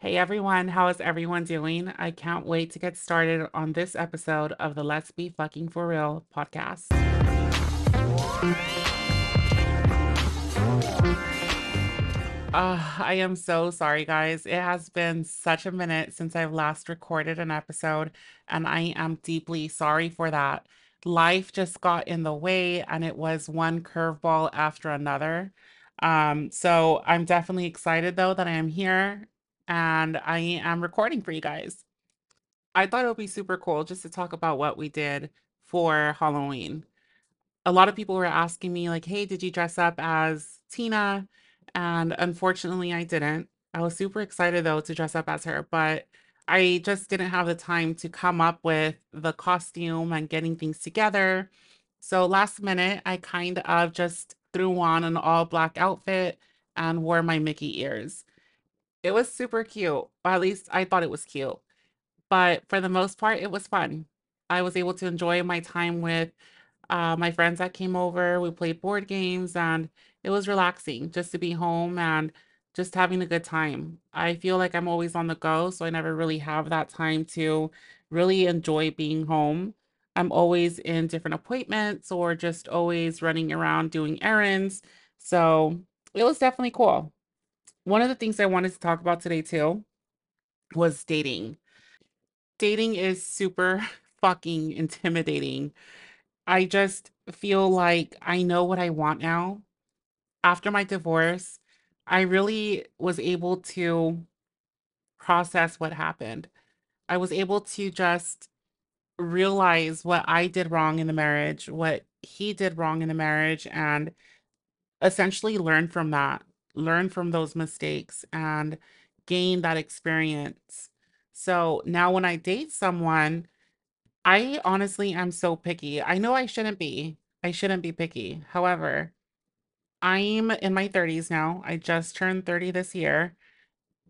Hey everyone, how is everyone doing? I can't wait to get started on this episode of the Let's Be Fucking For Real podcast. Uh, I am so sorry, guys. It has been such a minute since I've last recorded an episode, and I am deeply sorry for that. Life just got in the way, and it was one curveball after another. Um, so I'm definitely excited though that I am here and I am recording for you guys. I thought it would be super cool just to talk about what we did for Halloween. A lot of people were asking me, like, hey, did you dress up as Tina? And unfortunately, I didn't. I was super excited though to dress up as her, but I just didn't have the time to come up with the costume and getting things together. So last minute, I kind of just threw on an all black outfit and wore my Mickey ears. It was super cute, or at least I thought it was cute. But for the most part, it was fun. I was able to enjoy my time with uh, my friends that came over. We played board games and it was relaxing just to be home and just having a good time. I feel like I'm always on the go, so I never really have that time to really enjoy being home. I'm always in different appointments or just always running around doing errands. So it was definitely cool. One of the things I wanted to talk about today too was dating. Dating is super fucking intimidating. I just feel like I know what I want now. After my divorce, I really was able to process what happened. I was able to just realize what I did wrong in the marriage, what he did wrong in the marriage, and essentially learn from that, learn from those mistakes, and gain that experience. So now when I date someone, I honestly am so picky. I know I shouldn't be. I shouldn't be picky. However, I'm in my 30s now. I just turned 30 this year.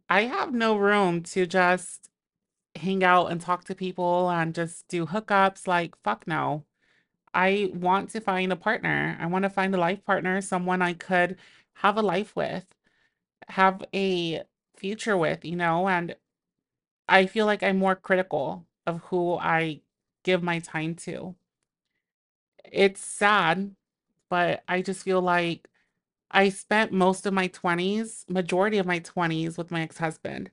I have no room to just hang out and talk to people and just do hookups. Like, fuck no. I want to find a partner. I want to find a life partner, someone I could have a life with, have a future with, you know? And I feel like I'm more critical of who I give my time to. It's sad, but I just feel like I spent most of my 20s, majority of my 20s with my ex-husband.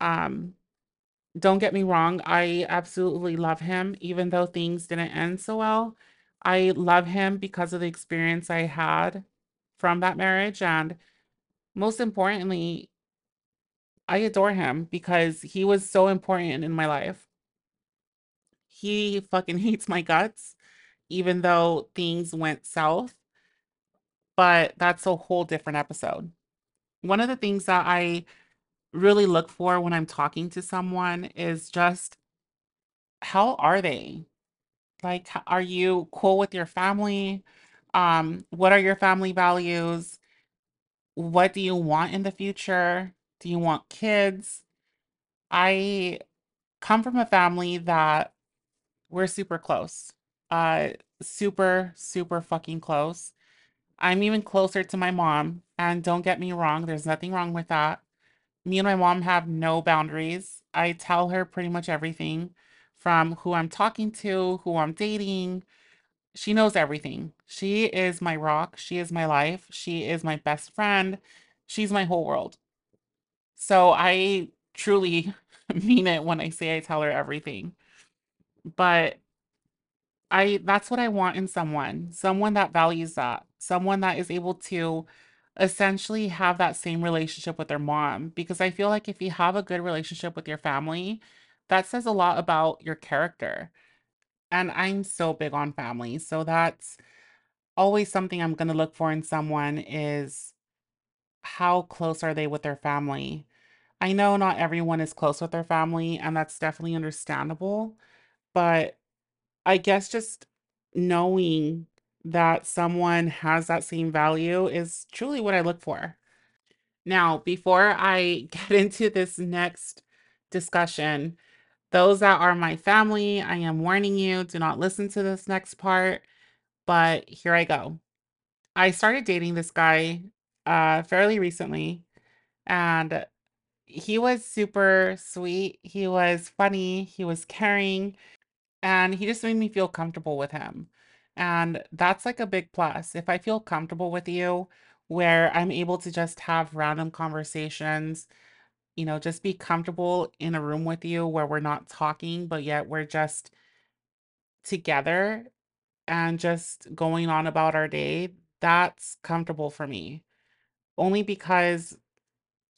Um, don't get me wrong, I absolutely love him, even though things didn't end so well. I love him because of the experience I had from that marriage. And most importantly, I adore him because he was so important in my life. He fucking hates my guts, even though things went south, but that's a whole different episode. One of the things that I really look for when I'm talking to someone is just how are they? Like, are you cool with your family? Um, what are your family values? What do you want in the future? Do you want kids? I come from a family that we're super close. Uh, super, super fucking close. I'm even closer to my mom. And don't get me wrong, there's nothing wrong with that. Me and my mom have no boundaries. I tell her pretty much everything from who I'm talking to, who I'm dating. She knows everything. She is my rock. She is my life. She is my best friend. She's my whole world. So I truly mean it when I say I tell her everything. But I that's what I want in someone. Someone that values that. Someone that is able to essentially have that same relationship with their mom because I feel like if you have a good relationship with your family, that says a lot about your character. And I'm so big on family. So that's always something I'm going to look for in someone is how close are they with their family? I know not everyone is close with their family, and that's definitely understandable. But I guess just knowing that someone has that same value is truly what I look for. Now, before I get into this next discussion, those that are my family, I am warning you, do not listen to this next part. But here I go. I started dating this guy uh fairly recently and he was super sweet, he was funny, he was caring, and he just made me feel comfortable with him. And that's like a big plus. If I feel comfortable with you, where I'm able to just have random conversations, you know, just be comfortable in a room with you where we're not talking, but yet we're just together and just going on about our day, that's comfortable for me. Only because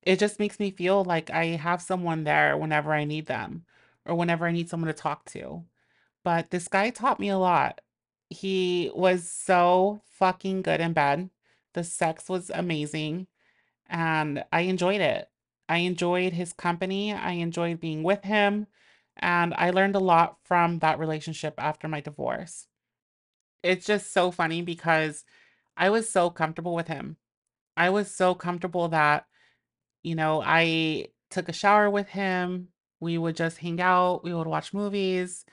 it just makes me feel like I have someone there whenever I need them or whenever I need someone to talk to. But this guy taught me a lot. He was so fucking good in bed. The sex was amazing and I enjoyed it. I enjoyed his company. I enjoyed being with him. And I learned a lot from that relationship after my divorce. It's just so funny because I was so comfortable with him. I was so comfortable that, you know, I took a shower with him. We would just hang out. We would watch movies.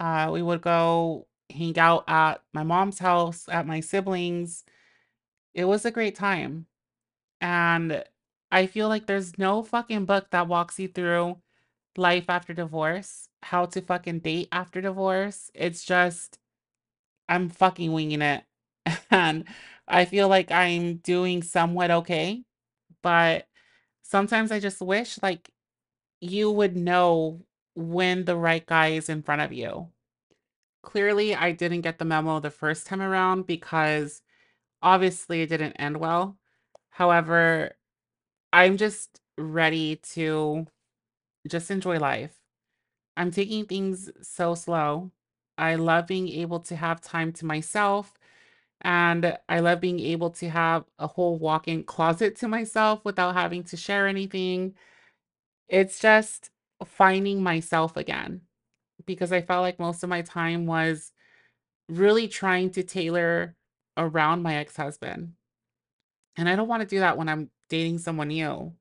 Uh, we would go hang out at my mom's house, at my siblings. It was a great time. And I feel like there's no fucking book that walks you through life after divorce, how to fucking date after divorce. It's just, I'm fucking winging it. And I feel like I'm doing somewhat okay. But sometimes I just wish like you would know when the right guy is in front of you. Clearly, I didn't get the memo the first time around because obviously it didn't end well. However, I'm just ready to just enjoy life. I'm taking things so slow. I love being able to have time to myself, and I love being able to have a whole walk-in closet to myself without having to share anything. It's just finding myself again because I felt like most of my time was really trying to tailor around my ex-husband. And I don't want to do that when I'm dating someone new.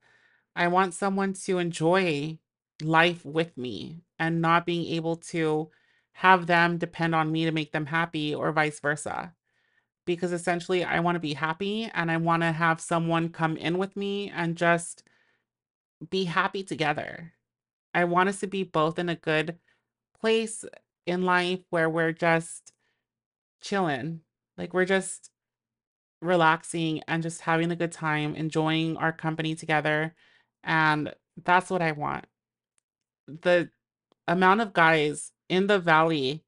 I want someone to enjoy life with me and not being able to have them depend on me to make them happy or vice versa. Because essentially, I want to be happy and I want to have someone come in with me and just be happy together. I want us to be both in a good place in life where we're just chilling. Like we're just relaxing and just having a good time, enjoying our company together. And that's what I want. The amount of guys in the valley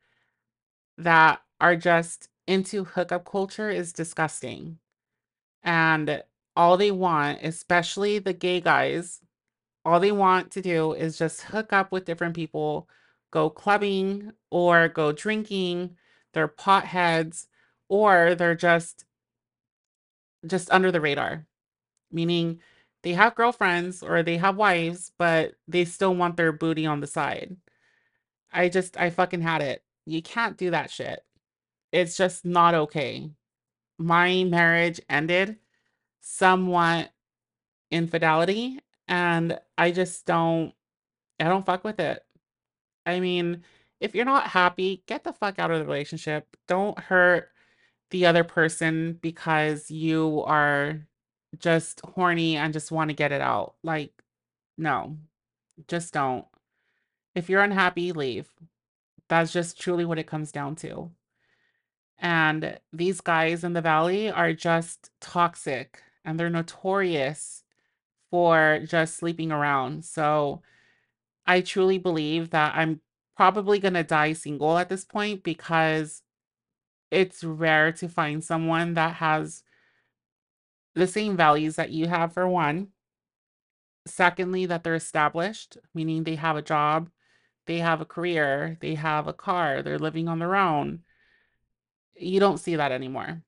that are just into hookup culture is disgusting. And all they want, especially the gay guys, all they want to do is just hook up with different people, go clubbing or go drinking. They're potheads or they're just just under the radar, meaning they have girlfriends or they have wives, but they still want their booty on the side. I just, I fucking had it. You can't do that shit. It's just not okay. My marriage ended somewhat infidelity, and I just don't, I don't fuck with it. I mean, if you're not happy, get the fuck out of the relationship. Don't hurt the other person because you are just horny and just want to get it out. Like, no, just don't. If you're unhappy, leave. That's just truly what it comes down to. And these guys in the valley are just toxic and they're notorious for just sleeping around. So I truly believe that I'm probably going to die single at this point because it's rare to find someone that has the same values that you have, for one. Secondly, that they're established, meaning they have a job, they have a career, they have a car, they're living on their own. You don't see that anymore.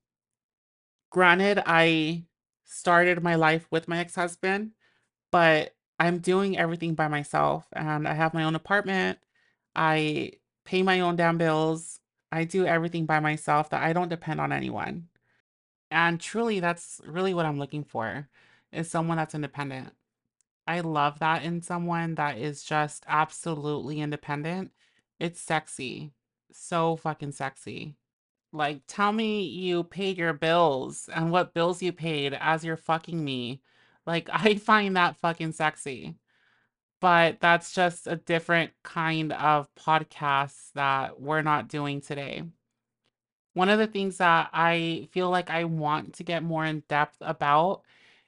Granted, I started my life with my ex-husband, but I'm doing everything by myself and I have my own apartment. I pay my own damn bills. I do everything by myself that I don't depend on anyone. And truly, that's really what I'm looking for is someone that's independent. I love that in someone that is just absolutely independent. It's sexy. So fucking sexy. Like, tell me you paid your bills and what bills you paid as you're fucking me. Like, I find that fucking sexy. But that's just a different kind of podcast that we're not doing today. One of the things that I feel like I want to get more in depth about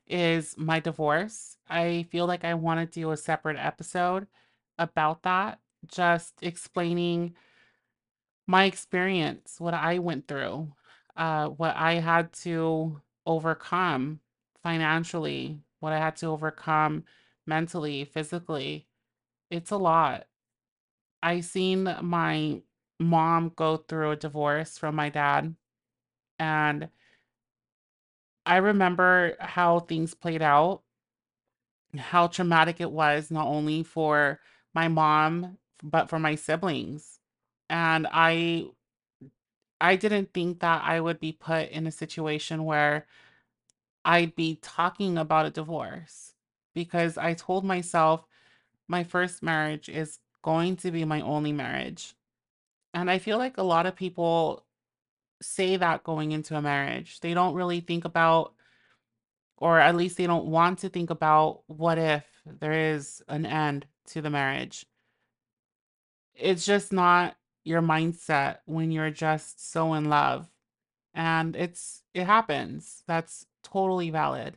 is my divorce. I feel like I want to do a separate episode about that, just explaining my experience, what I went through, uh, what I had to overcome financially, what I had to overcome mentally, physically. It's a lot. I seen my mom go through a divorce from my dad, and I remember how things played out, how traumatic it was, not only for my mom, but for my siblings. And I I didn't think that I would be put in a situation where I'd be talking about a divorce because I told myself my first marriage is going to be my only marriage. And I feel like a lot of people say that going into a marriage. They don't really think about, or at least they don't want to think about, what if there is an end to the marriage? It's just not your mindset when you're just so in love. And it's it happens. That's totally valid.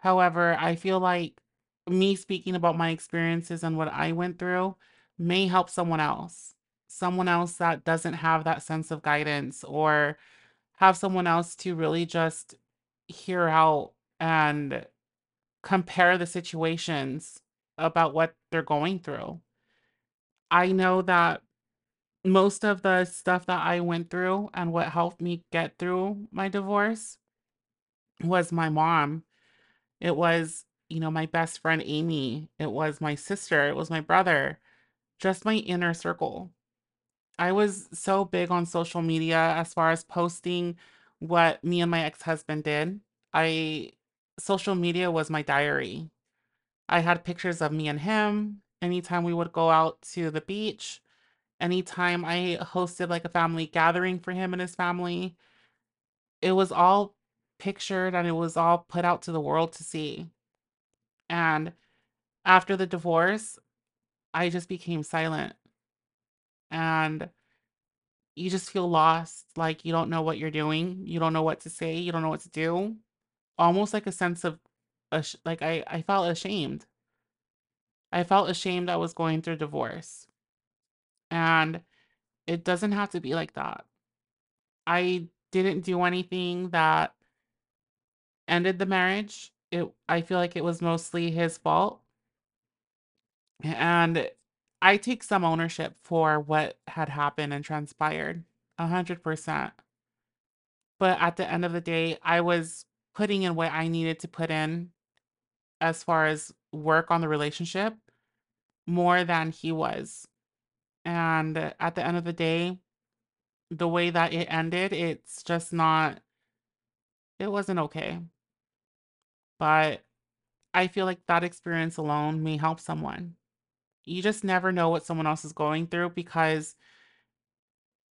However, I feel like me speaking about my experiences and what I went through may help someone else. Someone else that doesn't have that sense of guidance or have someone else to really just hear out and compare the situations about what they're going through. I know that most of the stuff that I went through and what helped me get through my divorce was my mom. It was, you know, my best friend Amy. It was my sister. It was my brother. Just my inner circle. I was so big on social media as far as posting what me and my ex-husband did. I social media was my diary. I had pictures of me and him anytime we would go out to the beach, anytime I hosted like a family gathering for him and his family. It was all pictured and it was all put out to the world to see. And after the divorce, I just became silent. And you just feel lost, like you don't know what you're doing, you don't know what to say, you don't know what to do. Almost like a sense of like I I felt ashamed. I felt ashamed I was going through divorce. And it doesn't have to be like that. I didn't do anything that ended the marriage. It I feel like it was mostly his fault. And I take some ownership for what had happened and transpired, A 100%. But at the end of the day, I was putting in what I needed to put in as far as work on the relationship more than he was. And at the end of the day, the way that it ended, it's just not it wasn't okay. But I feel like that experience alone may help someone. You just never know what someone else is going through because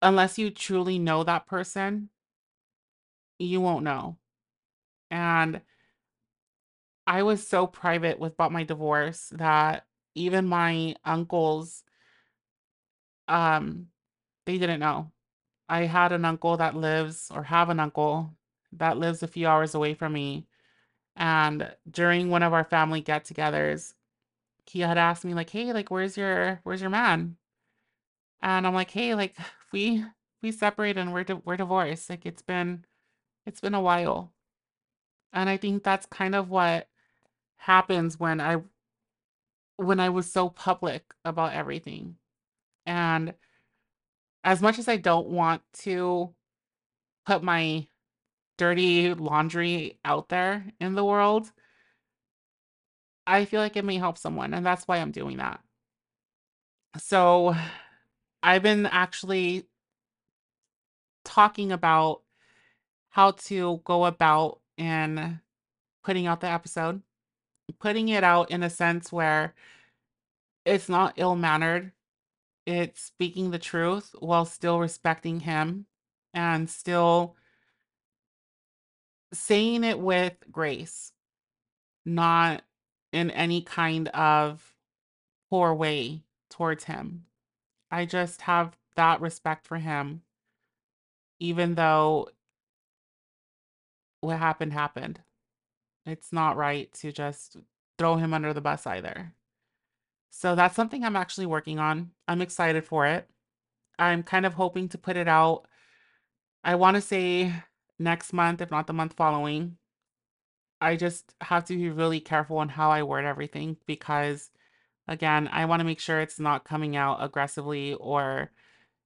unless you truly know that person you won't know. And I was so private with about my divorce that even my uncles um, they didn't know. I had an uncle that lives or have an uncle that lives a few hours away from me, and during one of our family get-togethers, he had asked me like, "Hey, like, where's your where's your man?" And I'm like, "Hey, like, we we separated and we're di we're divorced, like, it's been it's been a while." And I think that's kind of what happens when I when I was so public about everything. And as much as I don't want to put my dirty laundry out there in the world I feel like it may help someone, and that's why I'm doing that. So, I've been actually talking about how to go about in putting out the episode, putting it out in a sense where it's not ill-mannered, it's speaking the truth while still respecting him and still saying it with grace, not in any kind of poor way towards him. I just have that respect for him. Even though what happened happened. It's not right to just throw him under the bus either. So that's something I'm actually working on. I'm excited for it. I'm kind of hoping to put it out. I want to say next month, if not the month following. I just have to be really careful on how I word everything because, again, I want to make sure it's not coming out aggressively or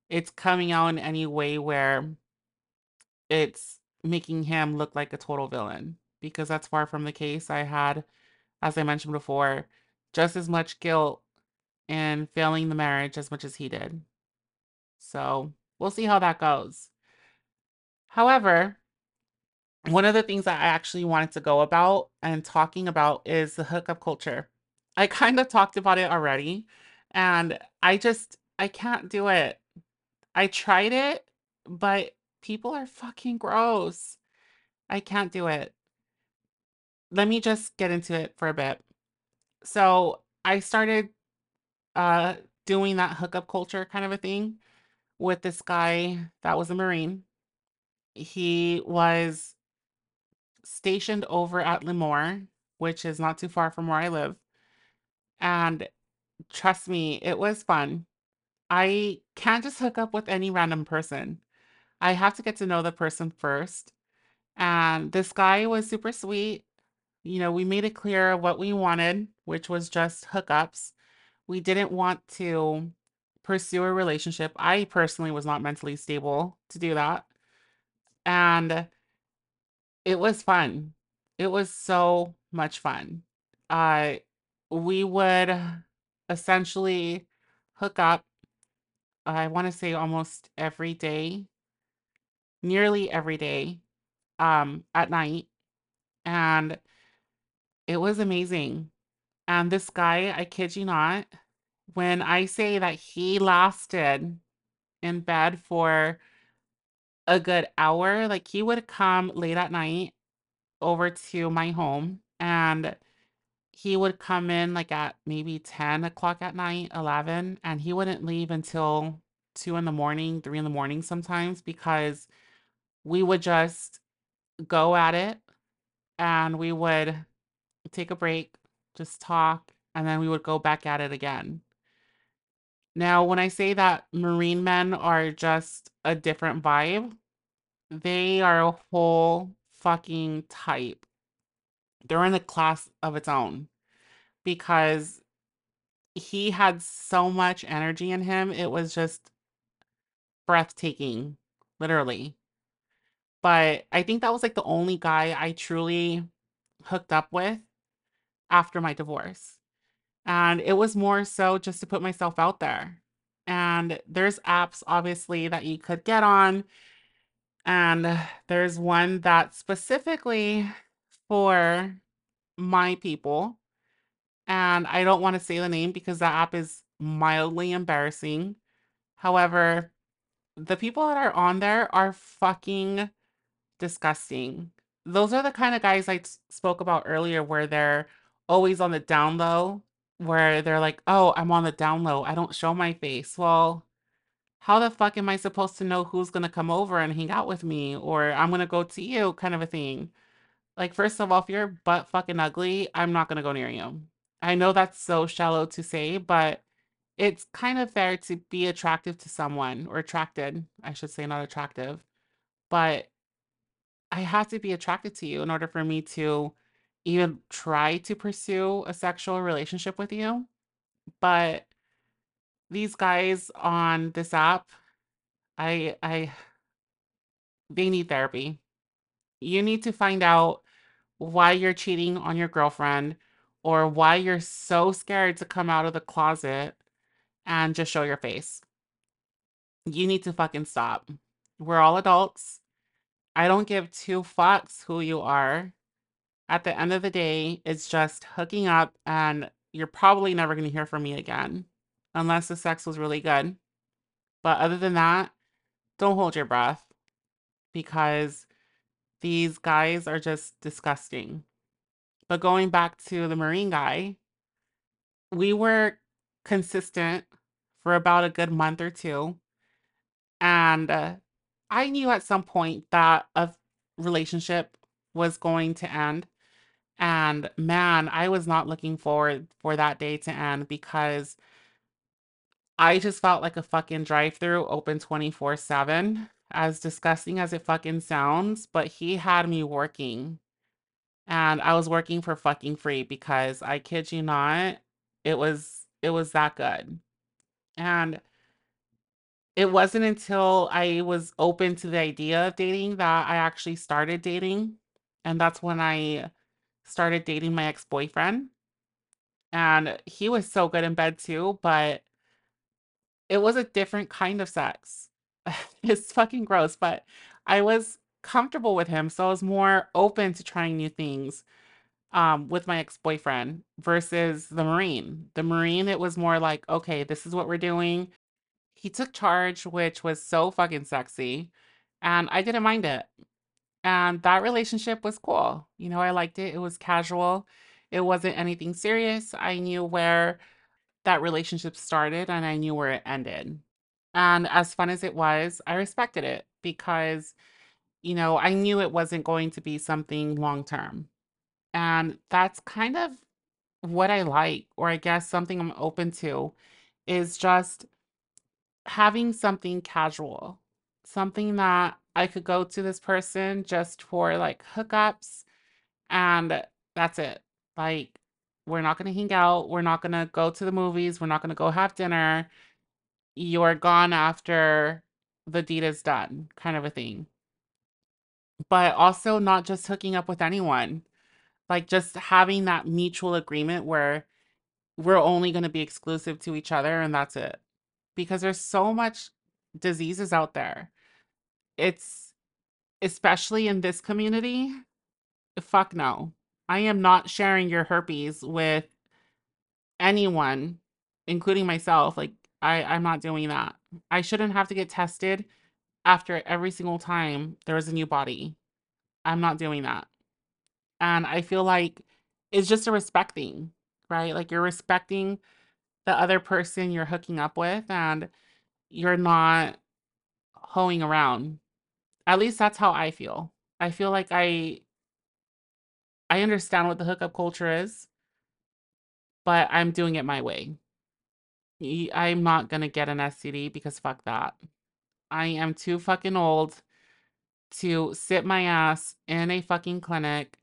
it's coming out in any way where it's making him look like a total villain because that's far from the case. I had, as I mentioned before, just as much guilt in failing the marriage as much as he did. So we'll see how that goes. However, one of the things that I actually wanted to go about and talking about is the hookup culture. I kind of talked about it already, and I just I can't do it. I tried it, but people are fucking gross. I can't do it. Let me just get into it for a bit. So, I started uh doing that hookup culture kind of a thing with this guy that was a Marine. He was stationed over at Lemoore, which is not too far from where I live. And trust me, it was fun. I can't just hook up with any random person. I have to get to know the person first. And this guy was super sweet. You know, we made it clear what we wanted, which was just hookups. We didn't want to pursue a relationship. I personally was not mentally stable to do that. And it was fun. It was so much fun. Uh, we would essentially hook up, I want to say almost every day, nearly every day, um, at night. And it was amazing. And this guy, I kid you not, when I say that he lasted in bed for a good hour, like he would come late at night over to my home and he would come in like at maybe 10 o'clock at night, 11, and he wouldn't leave until two in the morning, three in the morning sometimes because we would just go at it and we would take a break, just talk, and then we would go back at it again. Now, when I say that Marine men are just a different vibe, they are a whole fucking type. They're in a class of its own because he had so much energy in him. It was just breathtaking, literally. But I think that was like the only guy I truly hooked up with after my divorce. And it was more so just to put myself out there. And there's apps, obviously, that you could get on. And there's one that's specifically for my people. And I don't want to say the name because that app is mildly embarrassing. However, the people that are on there are fucking disgusting. Those are the kind of guys I spoke about earlier where they're always on the down low, where they're like, oh, I'm on the down low. I don't show my face. Well, how the fuck am I supposed to know who's gonna come over and hang out with me or I'm gonna go to you kind of a thing? Like, first of all, if you're butt fucking ugly, I'm not gonna go near you. I know that's so shallow to say, but it's kind of fair to be attractive to someone or attracted, I should say, not attractive. But I have to be attracted to you in order for me to even try to pursue a sexual relationship with you. But these guys on this app, I I they need therapy. You need to find out why you're cheating on your girlfriend or why you're so scared to come out of the closet and just show your face. You need to fucking stop. We're all adults. I don't give two fucks who you are. At the end of the day, it's just hooking up, and you're probably never going to hear from me again unless the sex was really good. But other than that, don't hold your breath because these guys are just disgusting. But going back to the Marine guy, we were consistent for about a good month or 2. And, uh, I knew at some point that a relationship was going to end. And man, I was not looking forward for that day to end because I just felt like a fucking drive-through open 24/7, as disgusting as it fucking sounds, but he had me working. And I was working for fucking free because I kid you not, it was it was that good. And it wasn't until I was open to the idea of dating that I actually started dating. And that's when I started dating my ex-boyfriend. And he was so good in bed too, but it was a different kind of sex. It's fucking gross, but I was comfortable with him, so I was more open to trying new things, um, with my ex-boyfriend versus the Marine. The Marine, it was more like, "Okay, this is what we're doing." He took charge, which was so fucking sexy, and I didn't mind it. And that relationship was cool. You know, I liked it. It was casual. It wasn't anything serious. I knew where that relationship started and I knew where it ended. And as fun as it was, I respected it because, you know, I knew it wasn't going to be something long term. And that's kind of what I like, or I guess something I'm open to, is just having something casual, something that I could go to this person just for like hookups, and that's it. Like, we're not gonna hang out, we're not gonna go to the movies, we're not gonna go have dinner. You're gone after the deed is done, kind of a thing. But also not just hooking up with anyone, like just having that mutual agreement where we're only gonna be exclusive to each other and that's it. Because there's so much diseases out there. It's especially in this community, fuck no. I am not sharing your herpes with anyone, including myself. Like, I I'm not doing that. I shouldn't have to get tested after every single time there is a new body. I'm not doing that. And I feel like it's just a respect thing, right? Like, you're respecting the other person you're hooking up with, and you're not hoeing around. At least that's how I feel. I feel like I I understand what the hookup culture is, but I'm doing it my way. I'm not gonna get an STD because fuck that. I am too fucking old to sit my ass in a fucking clinic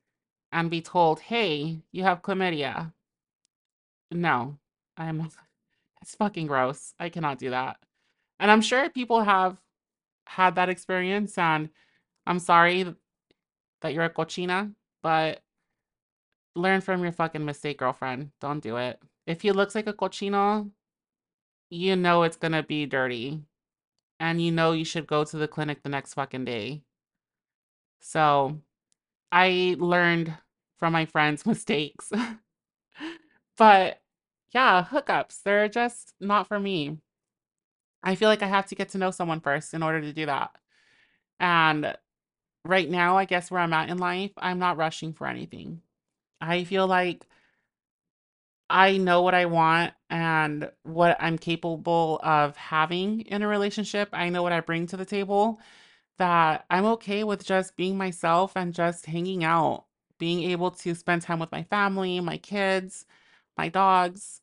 and be told, "Hey, you have chlamydia." No, I'm it's fucking gross. I cannot do that. And I'm sure people have had that experience, and I'm sorry that you're a cochina, but learn from your fucking mistake, girlfriend. Don't do it. If he looks like a cochino, you know it's gonna be dirty. And you know you should go to the clinic the next fucking day. So, I learned from my friends' mistakes. But, yeah, hookups, they're just not for me. I feel like I have to get to know someone first in order to do that. And right now, I guess where I'm at in life, I'm not rushing for anything. I feel like I know what I want and what I'm capable of having in a relationship. I know what I bring to the table, that I'm okay with just being myself and just hanging out, being able to spend time with my family, my kids, my dogs.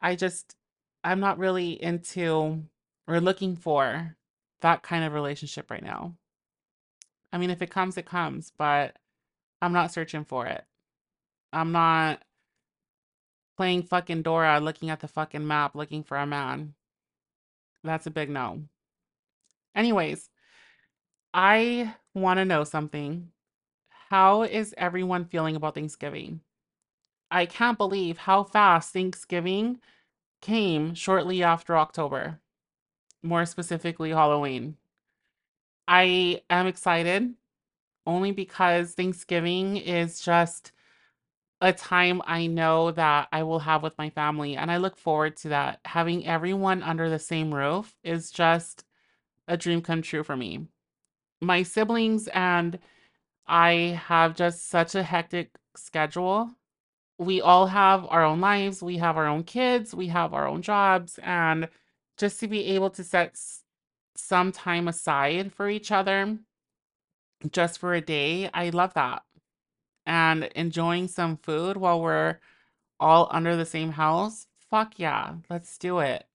I just I'm not really into or looking for that kind of relationship right now. I mean, if it comes, it comes, but I'm not searching for it. I'm not playing fucking Dora, looking at the fucking map, looking for a man. That's a big no. Anyways, I want to know something. How is everyone feeling about Thanksgiving? I can't believe how fast Thanksgiving came shortly after October, more specifically Halloween. I am excited only because Thanksgiving is just a time I know that I will have with my family, and I look forward to that. Having everyone under the same roof is just a dream come true for me. My siblings and I have just such a hectic schedule we all have our own lives, we have our own kids, we have our own jobs, and just to be able to set some time aside for each other just for a day, I love that. And enjoying some food while we're all under the same house, fuck yeah, let's do it.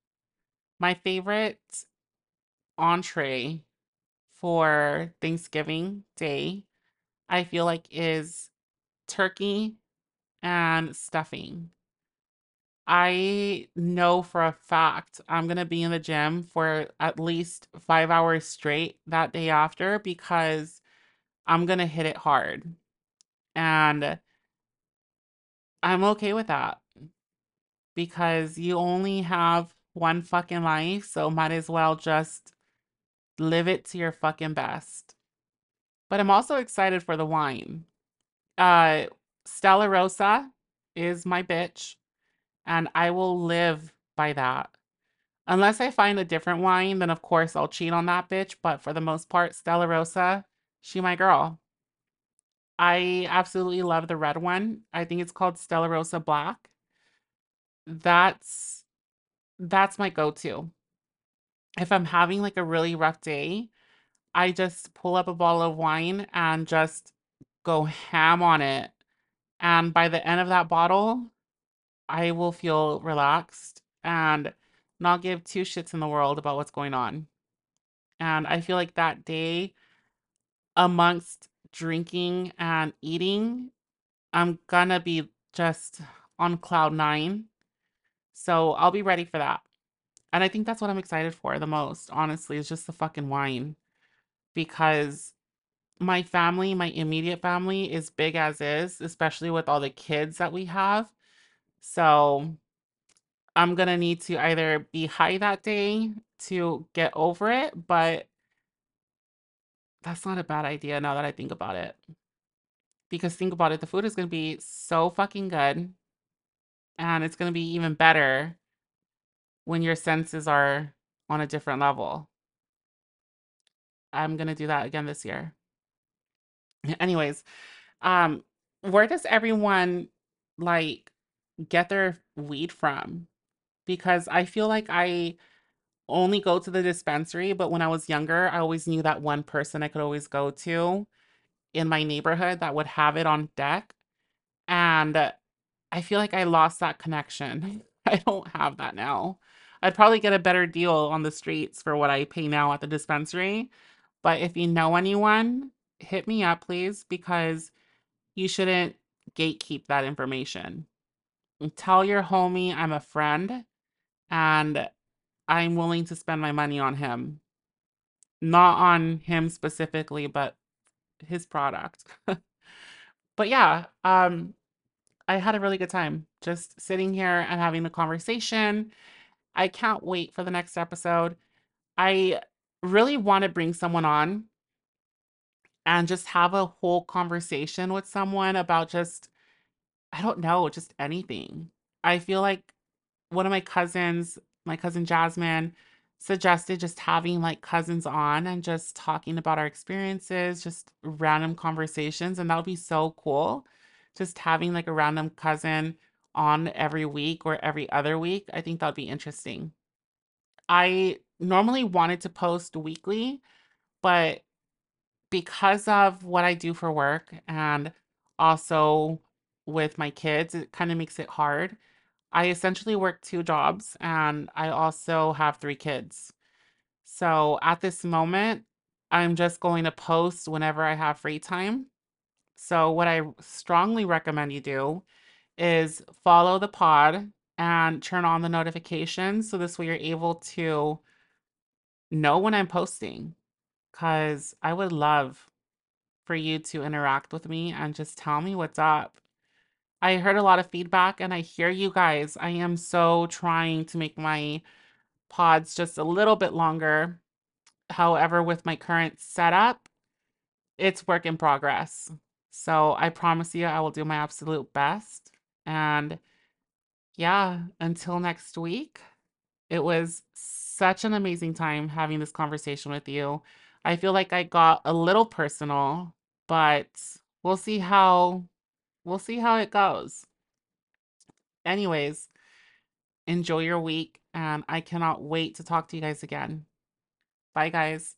My favorite entree for Thanksgiving Day, I feel like is turkey and stuffing. I know for a fact I'm gonna be in the gym for at least 5 hours straight that day after because I'm gonna hit it hard. And I'm okay with that because you only have one fucking life, so might as well just live it to your fucking best. But I'm also excited for the wine. Uh, Stella Rosa is my bitch, and I will live by that. Unless I find a different wine, then of course I'll cheat on that bitch, but for the most part, Stella Rosa, she my girl. I absolutely love the red one. I think it's called Stella Rosa Black. That's that's my go-to. If I'm having like a really rough day, I just pull up a bottle of wine and just go ham on it. And by the end of that bottle, I will feel relaxed and not give two shits in the world about what's going on. And I feel like that day, amongst drinking and eating, I'm gonna be just on cloud nine. So I'll be ready for that. And I think that's what I'm excited for the most, honestly, is just the fucking wine. Because my family, my immediate family is big as is, especially with all the kids that we have. So I'm gonna need to either be high that day to get over it, but that's not a bad idea now that I think about it. Because think about it, the food is gonna be so fucking good. And it's gonna be even better when your senses are on a different level. I'm gonna do that again this year. Anyways, um, where does everyone like get their weed from? Because I feel like I only go to the dispensary, but when I was younger, I always knew that one person I could always go to in my neighborhood that would have it on deck. And uh, I feel like I lost that connection. I don't have that now. I'd probably get a better deal on the streets for what I pay now at the dispensary. But if you know anyone, hit me up, please, because you shouldn't gatekeep that information. Tell your homie I'm a friend and I'm willing to spend my money on him. Not on him specifically, but his product. but yeah, um, I had a really good time just sitting here and having the conversation. I can't wait for the next episode. I really want to bring someone on and just have a whole conversation with someone about just, I don't know, just anything. I feel like one of my cousins, my cousin Jasmine, suggested just having like cousins on and just talking about our experiences, just random conversations. And that would be so cool. Just having like a random cousin on every week or every other week. I think that would be interesting. I normally wanted to post weekly, but because of what I do for work and also with my kids, it kind of makes it hard. I essentially work two jobs and I also have three kids. So at this moment, I'm just going to post whenever I have free time. So, what I strongly recommend you do is follow the pod and turn on the notifications so this way you're able to know when I'm posting. Because I would love for you to interact with me and just tell me what's up. I heard a lot of feedback and I hear you guys. I am so trying to make my pods just a little bit longer. However, with my current setup, it's work in progress. So I promise you I will do my absolute best. And yeah, until next week, it was such an amazing time having this conversation with you. I feel like I got a little personal, but we'll see how we'll see how it goes. Anyways, enjoy your week, and I cannot wait to talk to you guys again. Bye, guys.